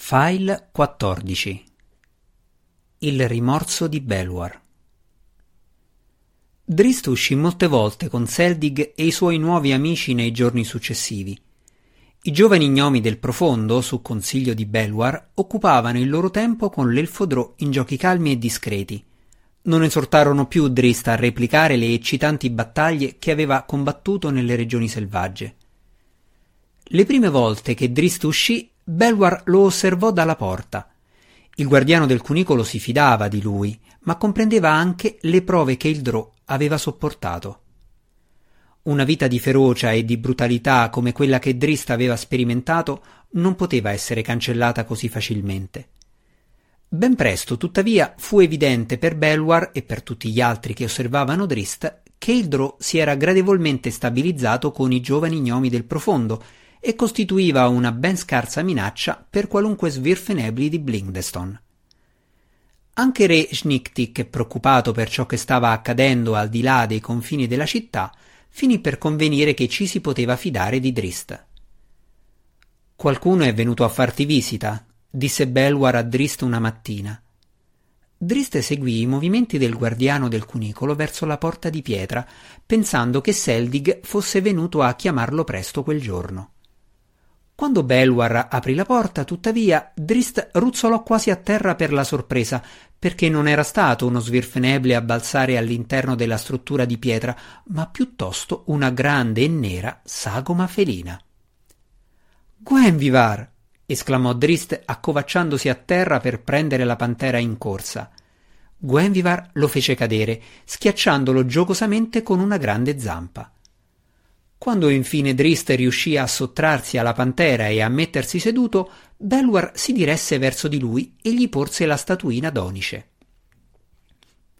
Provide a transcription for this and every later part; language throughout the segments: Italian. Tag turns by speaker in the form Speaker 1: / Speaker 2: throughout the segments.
Speaker 1: File 14 Il rimorso di Belwar Drist uscì molte volte con Seldig e i suoi nuovi amici nei giorni successivi. I giovani gnomi del profondo, su consiglio di Belwar, occupavano il loro tempo con l'elfo Drò in giochi calmi e discreti. Non esortarono più Drist a replicare le eccitanti battaglie che aveva combattuto nelle regioni selvagge. Le prime volte che Drist uscì, Belwar lo osservò dalla porta. Il guardiano del cunicolo si fidava di lui, ma comprendeva anche le prove che il Drò aveva sopportato. Una vita di ferocia e di brutalità come quella che Drist aveva sperimentato non poteva essere cancellata così facilmente. Ben presto, tuttavia, fu evidente per Belwar e per tutti gli altri che osservavano Drist che il Drò si era gradevolmente stabilizzato con i giovani gnomi del profondo e costituiva una ben scarsa minaccia per qualunque svirfenebli di Blingdeston. Anche re Schniktik, preoccupato per ciò che stava accadendo al di là dei confini della città, finì per convenire che ci si poteva fidare di Drist. Qualcuno è venuto a farti visita, disse Belwar a Drist una mattina. Drist seguì i movimenti del guardiano del cunicolo verso la porta di pietra, pensando che Seldig fosse venuto a chiamarlo presto quel giorno. Quando Belwar aprì la porta, tuttavia, Drist ruzzolò quasi a terra per la sorpresa, perché non era stato uno svirfeneble a balzare all'interno della struttura di pietra, ma piuttosto una grande e nera sagoma felina. Gwenvivar! esclamò Drist accovacciandosi a terra per prendere la pantera in corsa. Gwenvivar lo fece cadere, schiacciandolo giocosamente con una grande zampa. Quando infine Drist riuscì a sottrarsi alla pantera e a mettersi seduto, Belwar si diresse verso di lui e gli porse la statuina d'onice.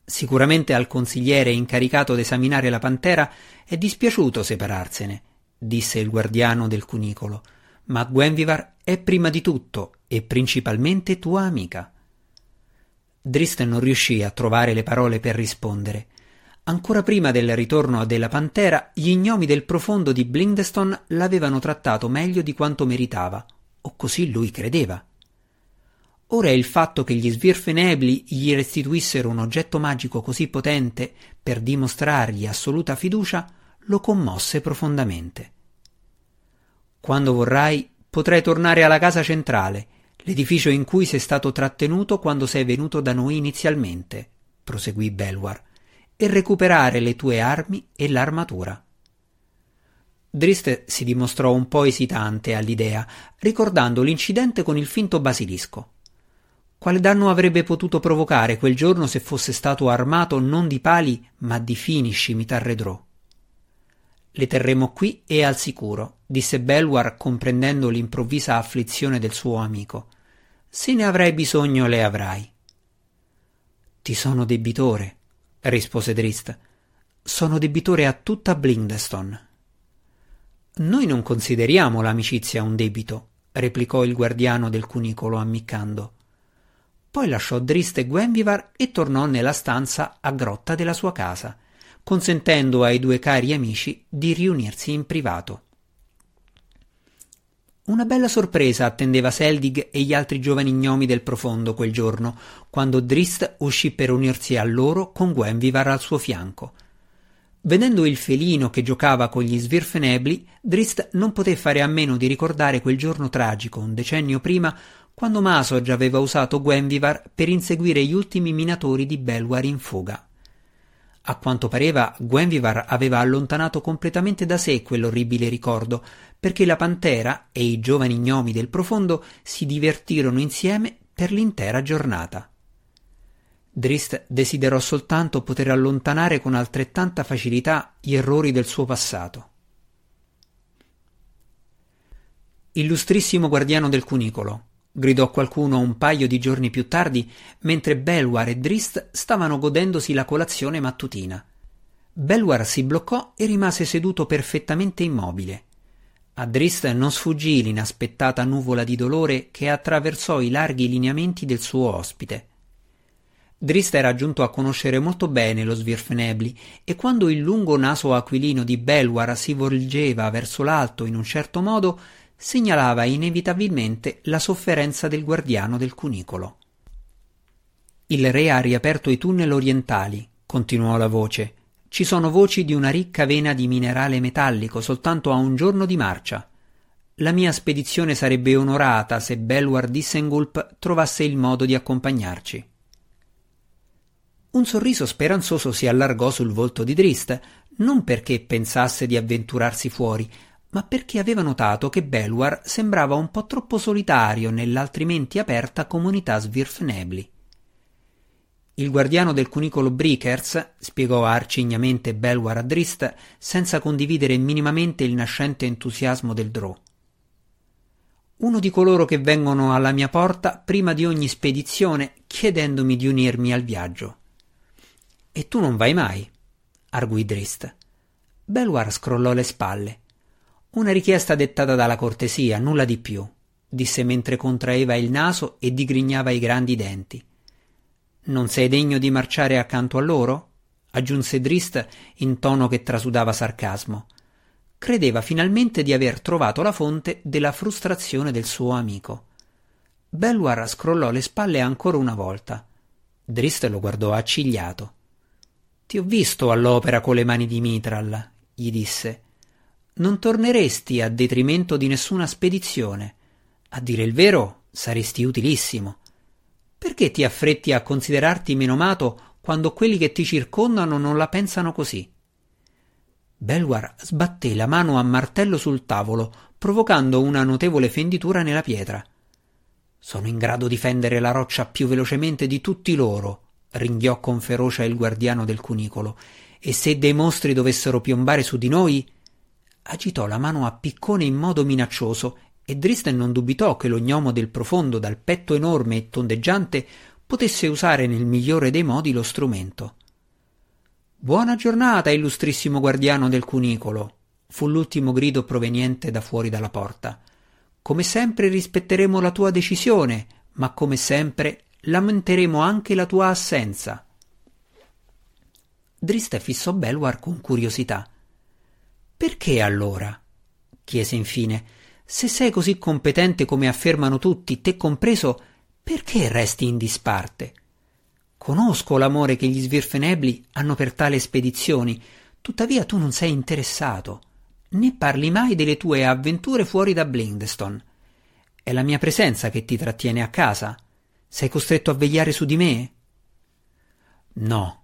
Speaker 1: Sicuramente al consigliere incaricato d'esaminare la pantera è dispiaciuto separarsene, disse il guardiano del cunicolo, ma Gwenvivar è prima di tutto e principalmente tua amica. Drist non riuscì a trovare le parole per rispondere. Ancora prima del ritorno della pantera, gli gnomi del profondo di Blindeston l'avevano trattato meglio di quanto meritava, o così lui credeva. Ora il fatto che gli svirfenebli gli restituissero un oggetto magico così potente per dimostrargli assoluta fiducia lo commosse profondamente. Quando vorrai potrai tornare alla casa centrale, l'edificio in cui sei stato trattenuto quando sei venuto da noi inizialmente, proseguì Belwar e recuperare le tue armi e l'armatura. Drist si dimostrò un po' esitante all'idea, ricordando l'incidente con il finto basilisco. Quale danno avrebbe potuto provocare quel giorno se fosse stato armato non di pali ma di fini scimitarre drò? Le terremo qui e al sicuro, disse Belwar comprendendo l'improvvisa afflizione del suo amico. Se ne avrai bisogno le avrai. Ti sono debitore, rispose Drist. Sono debitore a tutta Blindeston. Noi non consideriamo l'amicizia un debito, replicò il guardiano del cunicolo ammiccando. Poi lasciò Drist e Gwenvivar e tornò nella stanza a grotta della sua casa, consentendo ai due cari amici di riunirsi in privato. Una bella sorpresa attendeva Seldig e gli altri giovani gnomi del profondo quel giorno, quando Drist uscì per unirsi a loro con Gwenvivar al suo fianco. Vedendo il felino che giocava con gli svirfenebli, Drist non poté fare a meno di ricordare quel giorno tragico, un decennio prima, quando Masog aveva usato Gwenvivar per inseguire gli ultimi minatori di Belwar in fuga. A quanto pareva, Gwenvivar aveva allontanato completamente da sé quell'orribile ricordo, perché la pantera e i giovani gnomi del profondo si divertirono insieme per l'intera giornata. Drist desiderò soltanto poter allontanare con altrettanta facilità gli errori del suo passato. Illustrissimo guardiano del cunicolo, gridò qualcuno un paio di giorni più tardi, mentre Belwar e Drist stavano godendosi la colazione mattutina. Belwar si bloccò e rimase seduto perfettamente immobile. A Drist non sfuggì l'inaspettata nuvola di dolore che attraversò i larghi lineamenti del suo ospite. Drist era giunto a conoscere molto bene lo Svirfenebli e quando il lungo naso aquilino di Belwar si volgeva verso l'alto in un certo modo segnalava inevitabilmente la sofferenza del guardiano del cunicolo. Il re ha riaperto i tunnel orientali, continuò la voce. Ci sono voci di una ricca vena di minerale metallico soltanto a un giorno di marcia. La mia spedizione sarebbe onorata se Belwar Dissengulp trovasse il modo di accompagnarci. Un sorriso speranzoso si allargò sul volto di Drist, non perché pensasse di avventurarsi fuori, ma perché aveva notato che Belwar sembrava un po' troppo solitario nell'altrimenti aperta comunità Svirfnebli. Il guardiano del cunicolo Breakers, spiegò arcignamente Belwar a Drist, senza condividere minimamente il nascente entusiasmo del Drow. Uno di coloro che vengono alla mia porta prima di ogni spedizione chiedendomi di unirmi al viaggio. E tu non vai mai, arguì Drist. Belwar scrollò le spalle. Una richiesta dettata dalla cortesia, nulla di più, disse mentre contraeva il naso e digrignava i grandi denti. Non sei degno di marciare accanto a loro? aggiunse Drist in tono che trasudava sarcasmo. Credeva finalmente di aver trovato la fonte della frustrazione del suo amico. Belwar scrollò le spalle ancora una volta. Drist lo guardò accigliato. Ti ho visto all'opera con le mani di Mitral, gli disse. Non torneresti a detrimento di nessuna spedizione. A dire il vero, saresti utilissimo. Perché ti affretti a considerarti menomato quando quelli che ti circondano non la pensano così? Belwar sbatté la mano a martello sul tavolo, provocando una notevole fenditura nella pietra. Sono in grado di fendere la roccia più velocemente di tutti loro, ringhiò con ferocia il guardiano del cunicolo, e se dei mostri dovessero piombare su di noi. Agitò la mano a piccone in modo minaccioso e Dristen non dubitò che lo gnomo del profondo dal petto enorme e tondeggiante potesse usare nel migliore dei modi lo strumento. Buona giornata, illustrissimo guardiano del cunicolo, fu l'ultimo grido proveniente da fuori dalla porta. Come sempre rispetteremo la tua decisione, ma come sempre lamenteremo anche la tua assenza. Driste fissò Belwar con curiosità. Perché allora? chiese infine se sei così competente come affermano tutti, te compreso, perché resti in disparte? Conosco l'amore che gli svirfenebli hanno per tale spedizioni, tuttavia tu non sei interessato, né parli mai delle tue avventure fuori da Blindstone. È la mia presenza che ti trattiene a casa? Sei costretto a vegliare su di me? No,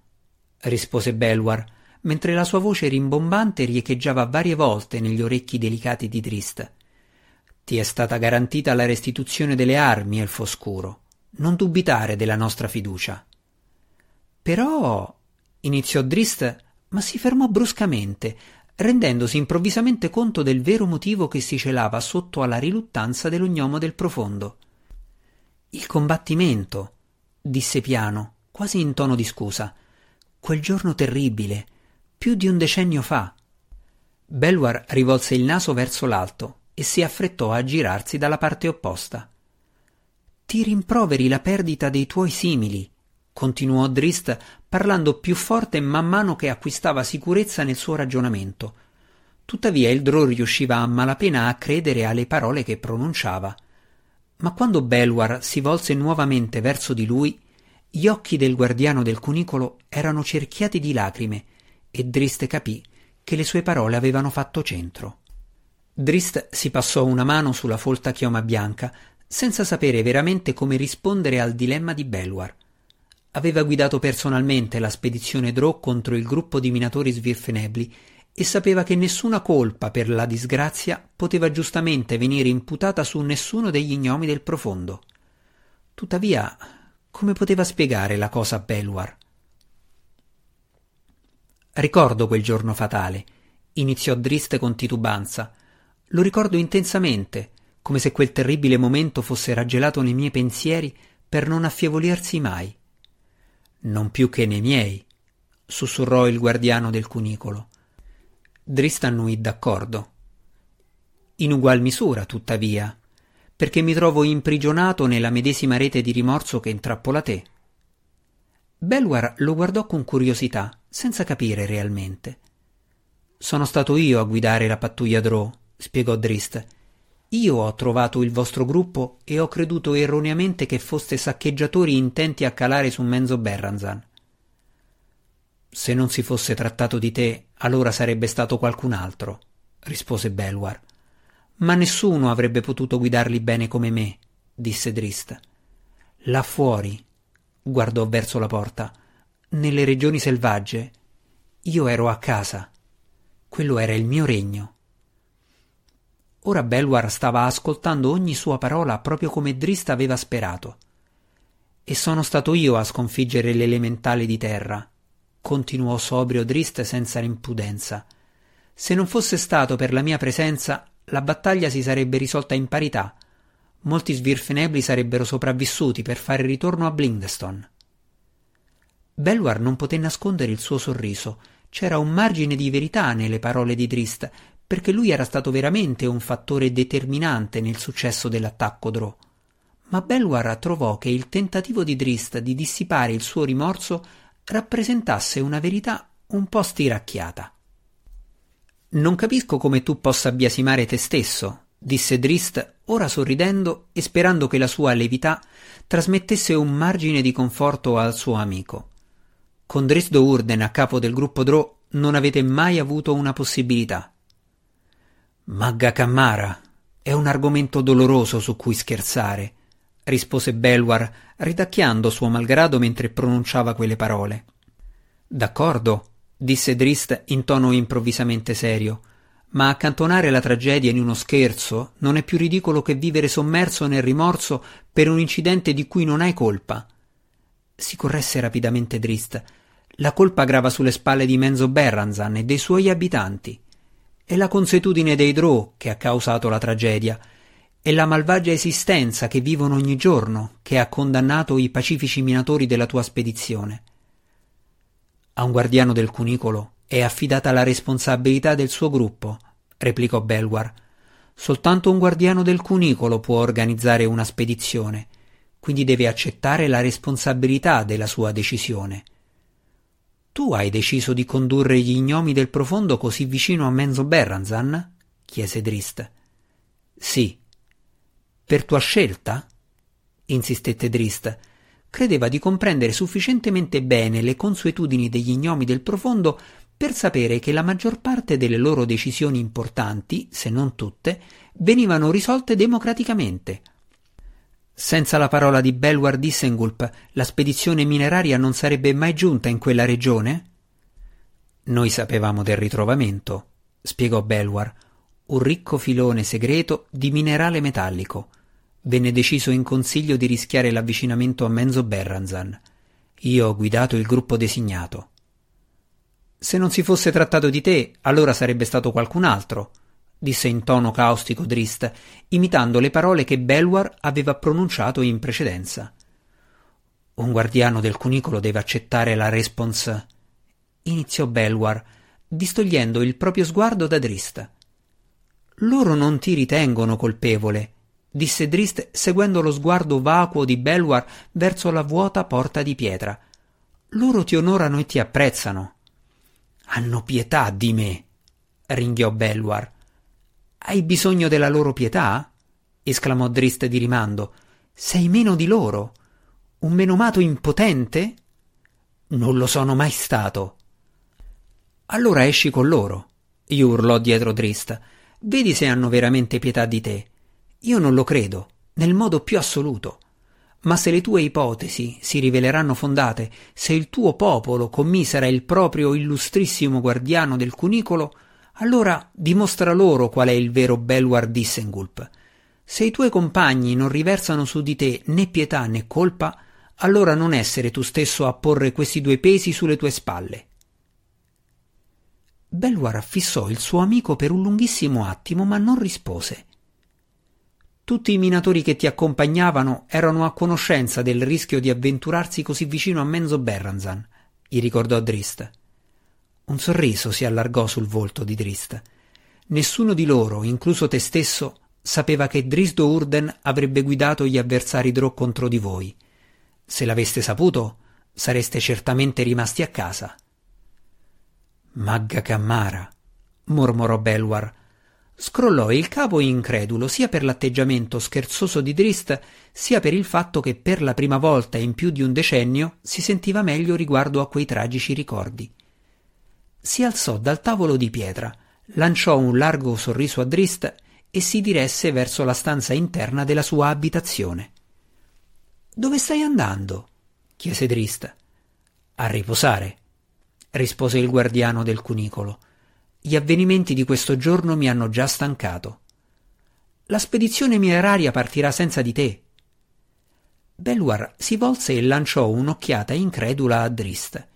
Speaker 1: rispose Belwar, mentre la sua voce rimbombante riecheggiava varie volte negli orecchi delicati di Drist. Ti è stata garantita la restituzione delle armi, Elfo Scuro. Non dubitare della nostra fiducia. Però. iniziò Drist, ma si fermò bruscamente, rendendosi improvvisamente conto del vero motivo che si celava sotto alla riluttanza dell'ognomo del profondo. Il combattimento, disse piano, quasi in tono di scusa. Quel giorno terribile, più di un decennio fa. Belwar rivolse il naso verso l'alto e si affrettò a girarsi dalla parte opposta. Ti rimproveri la perdita dei tuoi simili, continuò Drist parlando più forte man mano che acquistava sicurezza nel suo ragionamento. Tuttavia il Drò riusciva a malapena a credere alle parole che pronunciava. Ma quando Belwar si volse nuovamente verso di lui, gli occhi del guardiano del cunicolo erano cerchiati di lacrime e Drist capì che le sue parole avevano fatto centro. Drist si passò una mano sulla folta chioma bianca, senza sapere veramente come rispondere al dilemma di Belwar. Aveva guidato personalmente la spedizione Drow contro il gruppo di minatori svirfenebli e sapeva che nessuna colpa per la disgrazia poteva giustamente venire imputata su nessuno degli gnomi del profondo. Tuttavia, come poteva spiegare la cosa a Belwar? Ricordo quel giorno fatale, iniziò Drist con titubanza. Lo ricordo intensamente, come se quel terribile momento fosse raggelato nei miei pensieri per non affievolirsi mai. Non più che nei miei, sussurrò il guardiano del cunicolo. Drist annui d'accordo. In ugual misura, tuttavia, perché mi trovo imprigionato nella medesima rete di rimorso che intrappola te. Belwar lo guardò con curiosità, senza capire realmente. Sono stato io a guidare la pattuglia Drow, spiegò Drist. io ho trovato il vostro gruppo e ho creduto erroneamente che foste saccheggiatori intenti a calare su Menzo Berranzan. Se non si fosse trattato di te, allora sarebbe stato qualcun altro, rispose Belwar. Ma nessuno avrebbe potuto guidarli bene come me, disse Drist. Là fuori, guardò verso la porta, nelle regioni selvagge, io ero a casa. Quello era il mio regno. Ora Belwar stava ascoltando ogni sua parola proprio come Drist aveva sperato. E sono stato io a sconfiggere l'elementale di terra, continuò sobrio Drist senza impudenza. Se non fosse stato per la mia presenza, la battaglia si sarebbe risolta in parità. Molti svirfenebli sarebbero sopravvissuti per fare ritorno a Blindstone. Belwar non poté nascondere il suo sorriso. C'era un margine di verità nelle parole di Drist, perché lui era stato veramente un fattore determinante nel successo dell'attacco Drò. Ma Belwar trovò che il tentativo di Drist di dissipare il suo rimorso rappresentasse una verità un po' stiracchiata. Non capisco come tu possa biasimare te stesso, disse Drist, ora sorridendo e sperando che la sua levità trasmettesse un margine di conforto al suo amico. Con Drisdo Urden a capo del gruppo Drò non avete mai avuto una possibilità. Magga Cammara è un argomento doloroso su cui scherzare, rispose Belwar, ridacchiando suo malgrado mentre pronunciava quelle parole. D'accordo, disse Drist in tono improvvisamente serio, ma accantonare la tragedia in uno scherzo non è più ridicolo che vivere sommerso nel rimorso per un incidente di cui non hai colpa. Si corresse rapidamente Drist. La colpa grava sulle spalle di Menzo Berranzan e dei suoi abitanti. È la consuetudine dei Drow che ha causato la tragedia. È la malvagia esistenza che vivono ogni giorno che ha condannato i pacifici minatori della tua spedizione. A un guardiano del cunicolo è affidata la responsabilità del suo gruppo, replicò Belwar. Soltanto un guardiano del cunicolo può organizzare una spedizione, quindi deve accettare la responsabilità della sua decisione. Tu hai deciso di condurre gli gnomi del profondo così vicino a Menzo Berranzan? chiese Drist. Sì. Per tua scelta? insistette Drist. Credeva di comprendere sufficientemente bene le consuetudini degli gnomi del profondo per sapere che la maggior parte delle loro decisioni importanti, se non tutte, venivano risolte democraticamente, senza la parola di Belwar Dissengulp, la spedizione mineraria non sarebbe mai giunta in quella regione? Noi sapevamo del ritrovamento, spiegò Belwar, un ricco filone segreto di minerale metallico. Venne deciso in consiglio di rischiare l'avvicinamento a Menzo Berranzan. Io ho guidato il gruppo designato. Se non si fosse trattato di te, allora sarebbe stato qualcun altro, disse in tono caustico Drist, imitando le parole che Belwar aveva pronunciato in precedenza. Un guardiano del cunicolo deve accettare la respons. iniziò Belwar, distogliendo il proprio sguardo da Drist. Loro non ti ritengono colpevole, disse Drist seguendo lo sguardo vacuo di Belwar verso la vuota porta di pietra. Loro ti onorano e ti apprezzano. Hanno pietà di me, ringhiò Belwar. Hai bisogno della loro pietà? esclamò Drist di rimando. Sei meno di loro? Un menomato impotente? Non lo sono mai stato. Allora esci con loro, gli urlò dietro Drist. Vedi se hanno veramente pietà di te. Io non lo credo, nel modo più assoluto. Ma se le tue ipotesi si riveleranno fondate, se il tuo popolo commisera il proprio illustrissimo guardiano del cunicolo, allora dimostra loro qual è il vero Belwar Dissengulp. Se i tuoi compagni non riversano su di te né pietà né colpa, allora non essere tu stesso a porre questi due pesi sulle tue spalle. Belwar fissò il suo amico per un lunghissimo attimo, ma non rispose. Tutti i minatori che ti accompagnavano erano a conoscenza del rischio di avventurarsi così vicino a Menzo Berranzan, gli ricordò Drist. Un sorriso si allargò sul volto di Drist. Nessuno di loro, incluso te stesso, sapeva che Drisdo Urden avrebbe guidato gli avversari Drò contro di voi. Se l'aveste saputo, sareste certamente rimasti a casa. Magga Cammara, mormorò Belwar, Scrollò il capo incredulo sia per l'atteggiamento scherzoso di Drist, sia per il fatto che per la prima volta in più di un decennio si sentiva meglio riguardo a quei tragici ricordi. Si alzò dal tavolo di pietra, lanciò un largo sorriso a Drist e si diresse verso la stanza interna della sua abitazione. Dove stai andando? chiese Drist. A riposare, rispose il guardiano del cunicolo. Gli avvenimenti di questo giorno mi hanno già stancato. La spedizione mineraria partirà senza di te. Belwar si volse e lanciò un'occhiata incredula a Drist.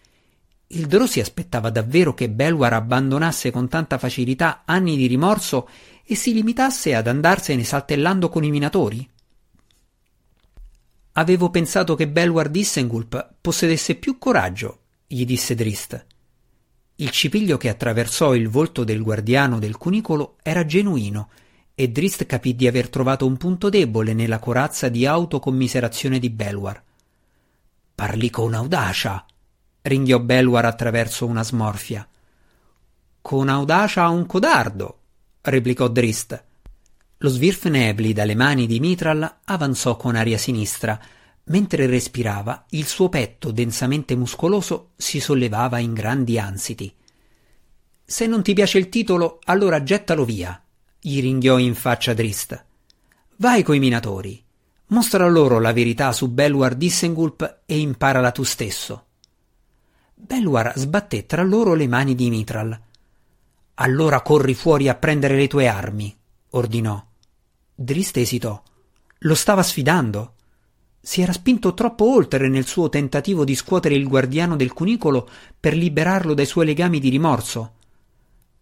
Speaker 1: Il Drò si aspettava davvero che Belwar abbandonasse con tanta facilità anni di rimorso e si limitasse ad andarsene saltellando con i minatori? Avevo pensato che Belwar Dissengulp possedesse più coraggio, gli disse Drist. Il cipiglio che attraversò il volto del guardiano del cunicolo era genuino e Drist capì di aver trovato un punto debole nella corazza di autocommiserazione di Belwar. Parli con audacia, ringhiò Belwar attraverso una smorfia. Con audacia a un codardo, replicò Drist. Lo Svirfnebli dalle mani di Mitral avanzò con aria sinistra, Mentre respirava, il suo petto densamente muscoloso si sollevava in grandi ansiti. Se non ti piace il titolo, allora gettalo via, gli ringhiò in faccia Drist. Vai coi minatori. Mostra loro la verità su Belwar Dissengulp e imparala tu stesso. Belwar sbatté tra loro le mani di Mitral. Allora corri fuori a prendere le tue armi, ordinò. Drist esitò. Lo stava sfidando. Si era spinto troppo oltre nel suo tentativo di scuotere il guardiano del cunicolo per liberarlo dai suoi legami di rimorso.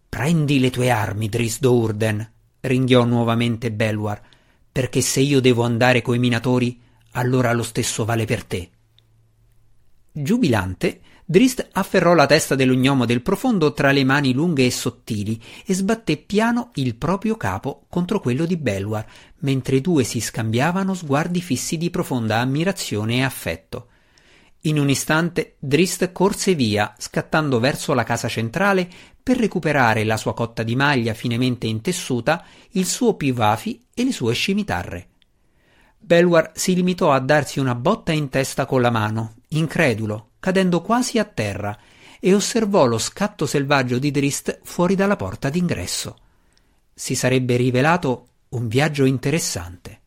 Speaker 1: Prendi le tue armi, Drisdo Urden, ringhiò nuovamente Belwar, perché se io devo andare coi minatori, allora lo stesso vale per te. Giubilante, Drist afferrò la testa dell'ognomo del profondo tra le mani lunghe e sottili e sbatté piano il proprio capo contro quello di Belwar, mentre i due si scambiavano sguardi fissi di profonda ammirazione e affetto. In un istante Drist corse via, scattando verso la casa centrale per recuperare la sua cotta di maglia finemente intessuta, il suo pivafi e le sue scimitarre. Belwar si limitò a darsi una botta in testa con la mano, incredulo, cadendo quasi a terra, e osservò lo scatto selvaggio di Drist fuori dalla porta d'ingresso. Si sarebbe rivelato un viaggio interessante.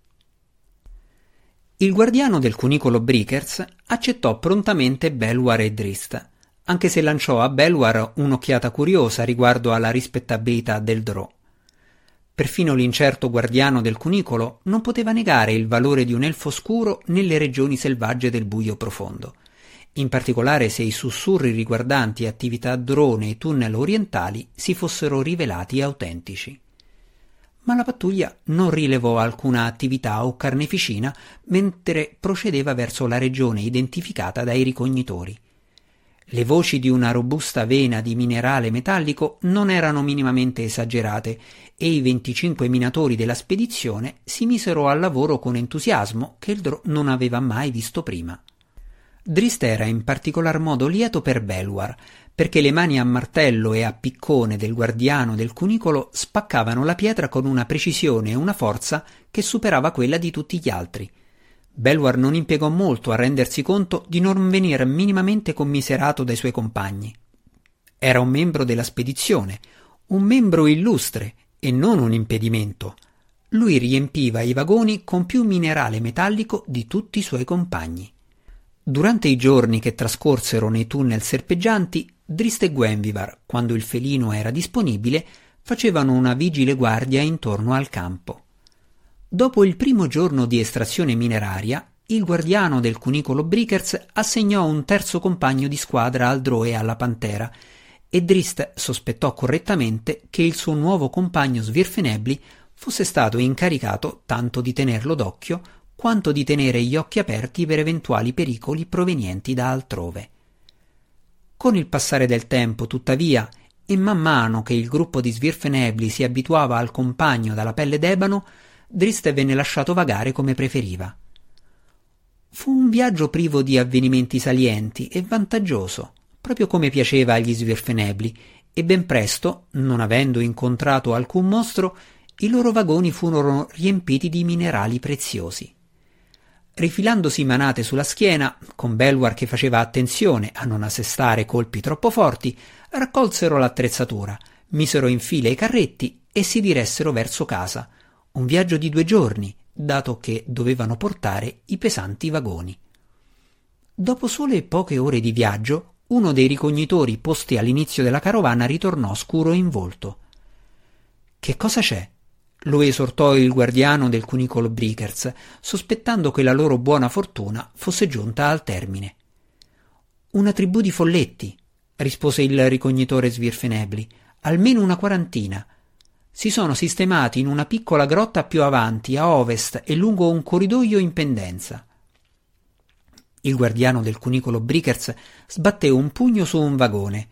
Speaker 1: Il guardiano del cunicolo Brickers accettò prontamente Belwar e Drist, anche se lanciò a Belwar un'occhiata curiosa riguardo alla rispettabilità del Drò. Perfino l'incerto guardiano del cunicolo non poteva negare il valore di un elfo scuro nelle regioni selvagge del buio profondo in particolare se i sussurri riguardanti attività drone e tunnel orientali si fossero rivelati autentici. Ma la pattuglia non rilevò alcuna attività o carneficina mentre procedeva verso la regione identificata dai ricognitori. Le voci di una robusta vena di minerale metallico non erano minimamente esagerate e i 25 minatori della spedizione si misero al lavoro con entusiasmo che il Dro non aveva mai visto prima. Drist era in particolar modo lieto per Belwar, perché le mani a martello e a piccone del guardiano del cunicolo spaccavano la pietra con una precisione e una forza che superava quella di tutti gli altri. Belwar non impiegò molto a rendersi conto di non venire minimamente commiserato dai suoi compagni. Era un membro della spedizione, un membro illustre e non un impedimento. Lui riempiva i vagoni con più minerale metallico di tutti i suoi compagni. Durante i giorni che trascorsero nei tunnel serpeggianti, Drist e Gwenvivar, quando il felino era disponibile, facevano una vigile guardia intorno al campo. Dopo il primo giorno di estrazione mineraria, il guardiano del cunicolo Brickers assegnò un terzo compagno di squadra al Droe alla Pantera, e Drist sospettò correttamente che il suo nuovo compagno Svirfenebli fosse stato incaricato tanto di tenerlo d'occhio quanto di tenere gli occhi aperti per eventuali pericoli provenienti da altrove. Con il passare del tempo, tuttavia, e man mano che il gruppo di Svirfenebli si abituava al compagno dalla pelle d'ebano, Driste venne lasciato vagare come preferiva. Fu un viaggio privo di avvenimenti salienti e vantaggioso, proprio come piaceva agli Svirfenebli, e ben presto, non avendo incontrato alcun mostro, i loro vagoni furono riempiti di minerali preziosi. Rifilandosi manate sulla schiena, con Belwar che faceva attenzione a non assestare colpi troppo forti, raccolsero l'attrezzatura, misero in fila i carretti e si diressero verso casa. Un viaggio di due giorni, dato che dovevano portare i pesanti vagoni. Dopo sole poche ore di viaggio, uno dei ricognitori posti all'inizio della carovana ritornò scuro in volto. Che cosa c'è? Lo esortò il guardiano del cunicolo Brickers, sospettando che la loro buona fortuna fosse giunta al termine. Una tribù di folletti, rispose il ricognitore Svirfenebli, almeno una quarantina. Si sono sistemati in una piccola grotta più avanti, a ovest e lungo un corridoio in pendenza. Il guardiano del cunicolo Brickers sbatté un pugno su un vagone.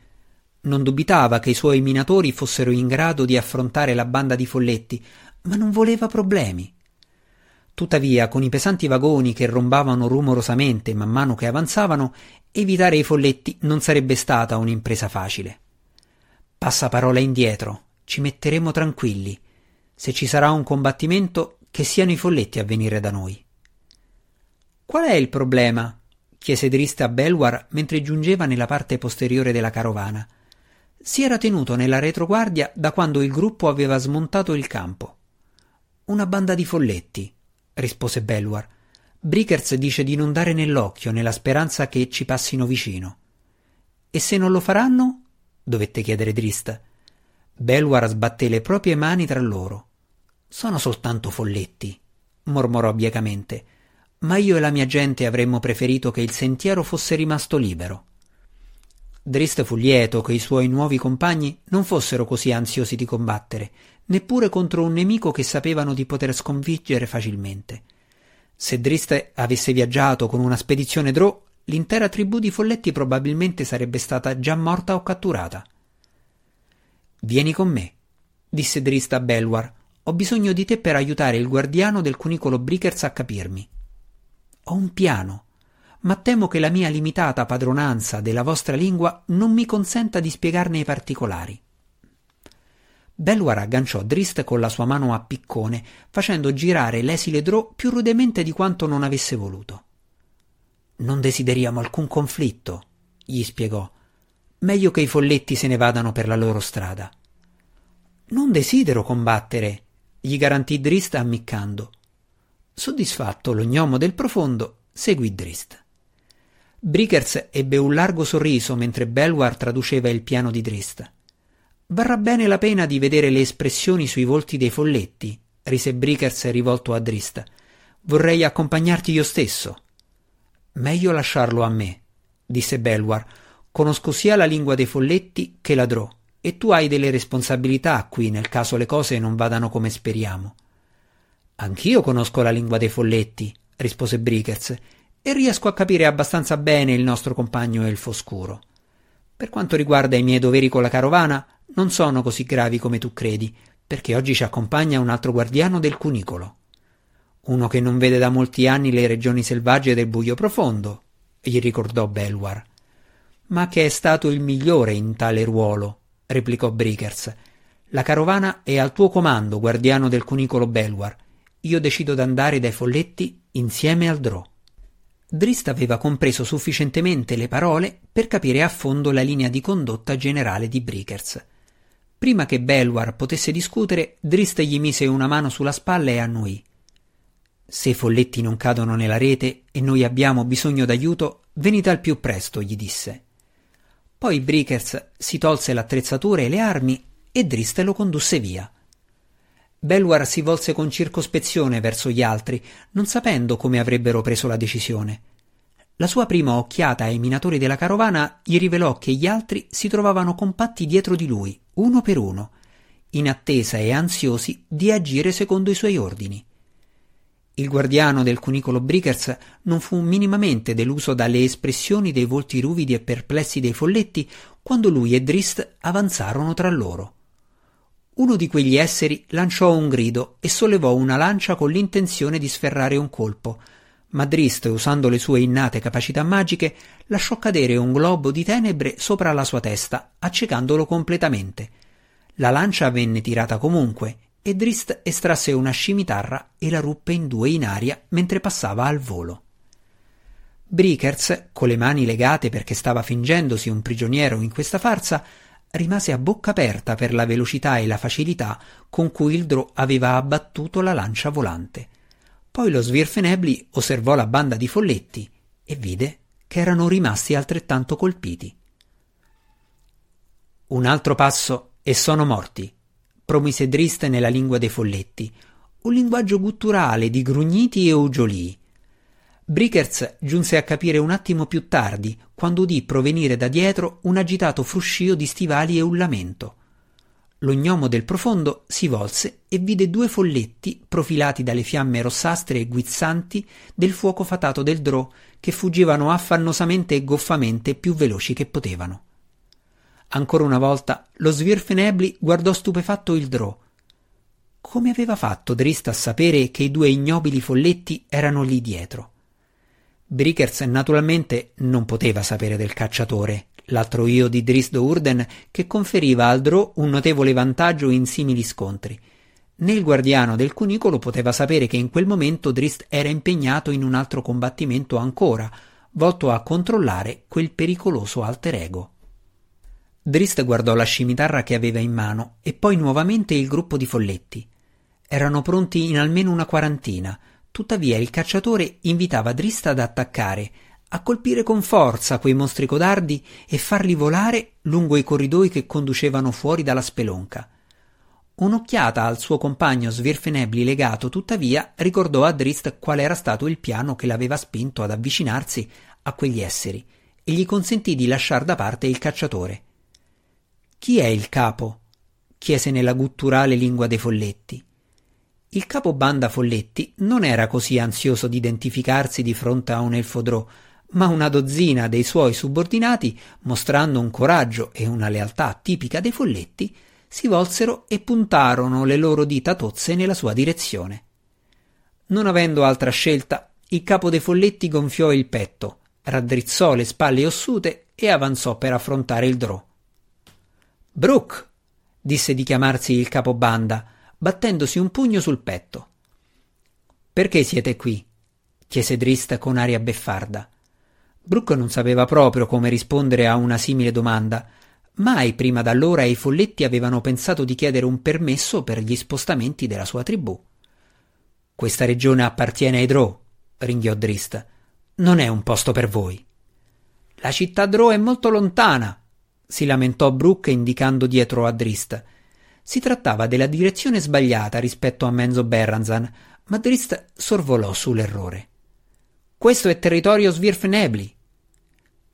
Speaker 1: Non dubitava che i suoi minatori fossero in grado di affrontare la banda di folletti, ma non voleva problemi. Tuttavia, con i pesanti vagoni che rombavano rumorosamente man mano che avanzavano, evitare i folletti non sarebbe stata un'impresa facile. Passa parola indietro, ci metteremo tranquilli. Se ci sarà un combattimento, che siano i folletti a venire da noi. Qual è il problema? chiese Driste a Belwar mentre giungeva nella parte posteriore della carovana. Si era tenuto nella retroguardia da quando il gruppo aveva smontato il campo. Una banda di folletti, rispose Belwar. Brickers dice di non dare nell'occhio nella speranza che ci passino vicino. E se non lo faranno? dovette chiedere Drist. Belwar sbatté le proprie mani tra loro. Sono soltanto folletti, mormorò biecamente ma io e la mia gente avremmo preferito che il sentiero fosse rimasto libero. Drist fu lieto che i suoi nuovi compagni non fossero così ansiosi di combattere, neppure contro un nemico che sapevano di poter sconfiggere facilmente. Se Drist avesse viaggiato con una spedizione Drò, l'intera tribù di folletti probabilmente sarebbe stata già morta o catturata. Vieni con me, disse Drist a Belwar. Ho bisogno di te per aiutare il guardiano del cunicolo Brickers a capirmi. Ho un piano, ma temo che la mia limitata padronanza della vostra lingua non mi consenta di spiegarne i particolari. Belwar agganciò Drist con la sua mano a piccone, facendo girare l'esile Drò più rudemente di quanto non avesse voluto. Non desideriamo alcun conflitto, gli spiegò. Meglio che i folletti se ne vadano per la loro strada. Non desidero combattere, gli garantì Drist ammiccando. Soddisfatto, lo gnomo del profondo seguì Drist. Brickers ebbe un largo sorriso mentre Belwar traduceva il piano di Drist. Varrà bene la pena di vedere le espressioni sui volti dei folletti, rise Brickers rivolto a Drist. Vorrei accompagnarti io stesso. Meglio lasciarlo a me, disse Belwar. Conosco sia la lingua dei folletti che la Drò, e tu hai delle responsabilità qui nel caso le cose non vadano come speriamo. Anch'io conosco la lingua dei folletti, rispose Brickers, e riesco a capire abbastanza bene il nostro compagno elfo scuro. Per quanto riguarda i miei doveri con la carovana, non sono così gravi come tu credi, perché oggi ci accompagna un altro guardiano del cunicolo. Uno che non vede da molti anni le regioni selvagge del buio profondo, gli ricordò Belwar. Ma che è stato il migliore in tale ruolo, replicò Brickers. La carovana è al tuo comando, guardiano del cunicolo Belwar, io decido d'andare dai folletti insieme al Drò. Drist aveva compreso sufficientemente le parole per capire a fondo la linea di condotta generale di Brickers. Prima che Belwar potesse discutere, Drist gli mise una mano sulla spalla e annuì. Se i folletti non cadono nella rete e noi abbiamo bisogno d'aiuto, venite al più presto, gli disse. Poi Brickers si tolse l'attrezzatura e le armi e Drist lo condusse via. Belwar si volse con circospezione verso gli altri, non sapendo come avrebbero preso la decisione. La sua prima occhiata ai minatori della carovana gli rivelò che gli altri si trovavano compatti dietro di lui, uno per uno, in attesa e ansiosi di agire secondo i suoi ordini. Il guardiano del cunicolo Brickers non fu minimamente deluso dalle espressioni dei volti ruvidi e perplessi dei folletti quando lui e Drist avanzarono tra loro. Uno di quegli esseri lanciò un grido e sollevò una lancia con l'intenzione di sferrare un colpo, ma Drist, usando le sue innate capacità magiche, lasciò cadere un globo di tenebre sopra la sua testa, accecandolo completamente. La lancia venne tirata comunque e Drist estrasse una scimitarra e la ruppe in due in aria mentre passava al volo. Brickers, con le mani legate perché stava fingendosi un prigioniero in questa farsa, rimase a bocca aperta per la velocità e la facilità con cui il Drò aveva abbattuto la lancia volante. Poi lo Svirfenebli osservò la banda di folletti e vide che erano rimasti altrettanto colpiti. Un altro passo e sono morti, promise Drist nella lingua dei folletti, un linguaggio gutturale di grugniti e ugiolii. Brickers giunse a capire un attimo più tardi, quando udì provenire da dietro un agitato fruscio di stivali e un lamento. Lo gnomo del profondo si volse e vide due folletti profilati dalle fiamme rossastre e guizzanti del fuoco fatato del drò che fuggivano affannosamente e goffamente più veloci che potevano. Ancora una volta lo Svirfenebli guardò stupefatto il drò. Come aveva fatto Drist a sapere che i due ignobili folletti erano lì dietro? Brickers naturalmente non poteva sapere del cacciatore, l'altro io di Drisdo Urden, che conferiva al Drò un notevole vantaggio in simili scontri. Né il guardiano del cunicolo poteva sapere che in quel momento Drist era impegnato in un altro combattimento ancora, volto a controllare quel pericoloso alter ego. Drist guardò la scimitarra che aveva in mano e poi nuovamente il gruppo di folletti. Erano pronti in almeno una quarantina, tuttavia il cacciatore invitava Drist ad attaccare, a colpire con forza quei mostri codardi e farli volare lungo i corridoi che conducevano fuori dalla spelonca. Un'occhiata al suo compagno Svirfenebli legato, tuttavia, ricordò a Drist qual era stato il piano che l'aveva spinto ad avvicinarsi a quegli esseri e gli consentì di lasciar da parte il cacciatore. Chi è il capo? chiese nella gutturale lingua dei folletti. Il capo banda Folletti non era così ansioso di identificarsi di fronte a un elfodrò, ma una dozzina dei suoi subordinati, mostrando un coraggio e una lealtà tipica dei folletti, si volsero e puntarono le loro dita tozze nella sua direzione. Non avendo altra scelta, il capo dei folletti gonfiò il petto, raddrizzò le spalle ossute e avanzò per affrontare il drò. Brooke! disse di chiamarsi il capobanda, battendosi un pugno sul petto. Perché siete qui? chiese Drist con aria beffarda. Brooke non sapeva proprio come rispondere a una simile domanda. Mai prima d'allora i folletti avevano pensato di chiedere un permesso per gli spostamenti della sua tribù. Questa regione appartiene ai Drow, ringhiò Drist. Non è un posto per voi. La città Drow è molto lontana, si lamentò Brooke indicando dietro a Drist. Si trattava della direzione sbagliata rispetto a Menzo Berranzan, ma Drist sorvolò sull'errore. Questo è territorio Svirfnebli,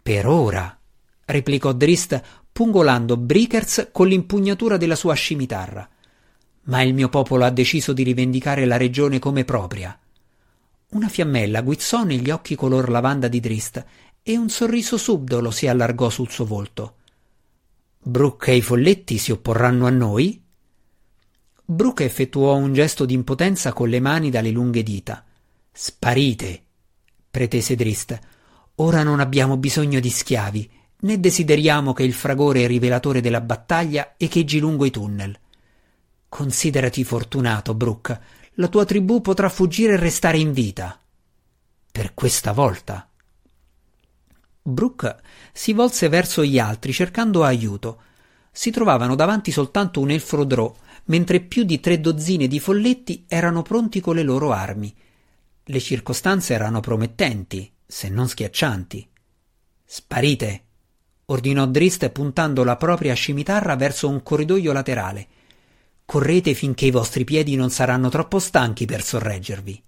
Speaker 1: per ora, replicò Drist pungolando Brickers con l'impugnatura della sua scimitarra. Ma il mio popolo ha deciso di rivendicare la regione come propria. Una fiammella guizzò negli occhi color lavanda di Drist e un sorriso subdolo si allargò sul suo volto. Brooke e i folletti si opporranno a noi? Brooke effettuò un gesto di impotenza con le mani dalle lunghe dita. Sparite, pretese Drist. Ora non abbiamo bisogno di schiavi, né desideriamo che il fragore rivelatore della battaglia echeggi lungo i tunnel. Considerati fortunato, Brooke. La tua tribù potrà fuggire e restare in vita. Per questa volta. Brooke si volse verso gli altri cercando aiuto. Si trovavano davanti soltanto un elfrodrò, mentre più di tre dozzine di folletti erano pronti con le loro armi. Le circostanze erano promettenti se non schiaccianti. Sparite! ordinò Drist puntando la propria scimitarra verso un corridoio laterale. Correte finché i vostri piedi non saranno troppo stanchi per sorreggervi.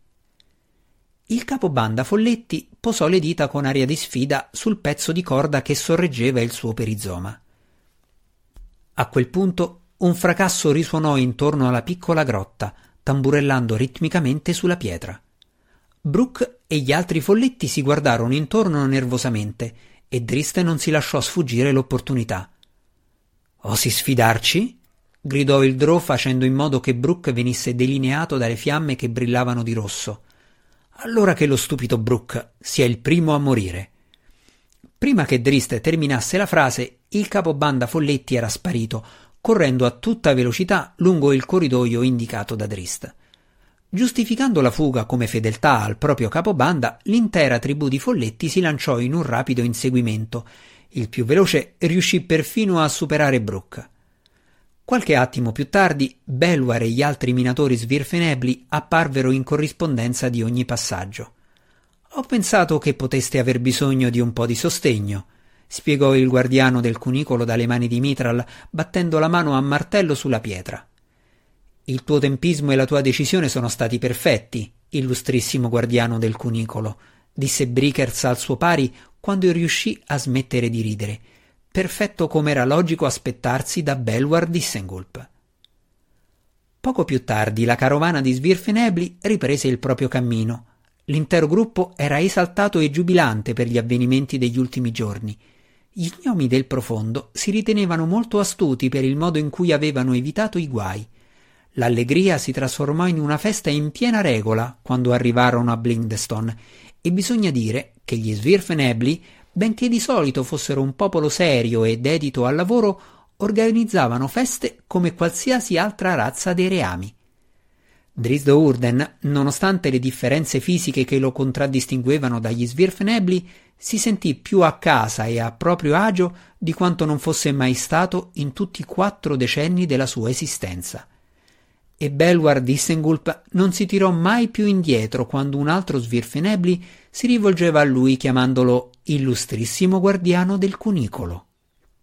Speaker 1: Il capobanda Folletti posò le dita con aria di sfida sul pezzo di corda che sorreggeva il suo perizoma. A quel punto un fracasso risuonò intorno alla piccola grotta, tamburellando ritmicamente sulla pietra. Brooke e gli altri folletti si guardarono intorno nervosamente e Drist non si lasciò sfuggire l'opportunità. Osi sfidarci? gridò il Drò facendo in modo che Brooke venisse delineato dalle fiamme che brillavano di rosso. allora che lo stupido Brooke sia il primo a morire. Prima che Drist terminasse la frase, il capobanda Folletti era sparito, correndo a tutta velocità lungo il corridoio indicato da Drist. Giustificando la fuga come fedeltà al proprio capobanda, l'intera tribù di Folletti si lanciò in un rapido inseguimento. Il più veloce riuscì perfino a superare Brooke. Qualche attimo più tardi, Belwar e gli altri minatori svirfenebli apparvero in corrispondenza di ogni passaggio. Ho pensato che poteste aver bisogno di un po' di sostegno, spiegò il guardiano del cunicolo dalle mani di Mitral, battendo la mano a martello sulla pietra. Il tuo tempismo e la tua decisione sono stati perfetti, illustrissimo guardiano del cunicolo, disse Brickers al suo pari quando riuscì a smettere di ridere perfetto come era logico aspettarsi da Belwar Dissengulp. Poco più tardi la carovana di Svirfenebli riprese il proprio cammino. L'intero gruppo era esaltato e giubilante per gli avvenimenti degli ultimi giorni. Gli gnomi del profondo si ritenevano molto astuti per il modo in cui avevano evitato i guai. L'allegria si trasformò in una festa in piena regola quando arrivarono a Blindstone e bisogna dire che gli Svirfenebli benché di solito fossero un popolo serio e dedito al lavoro, organizzavano feste come qualsiasi altra razza dei reami. Drisdo Urden, nonostante le differenze fisiche che lo contraddistinguevano dagli Svirfenebli, si sentì più a casa e a proprio agio di quanto non fosse mai stato in tutti i quattro decenni della sua esistenza. E Belwar Dissengulp non si tirò mai più indietro quando un altro Svirfenebli si rivolgeva a lui chiamandolo illustrissimo guardiano del cunicolo.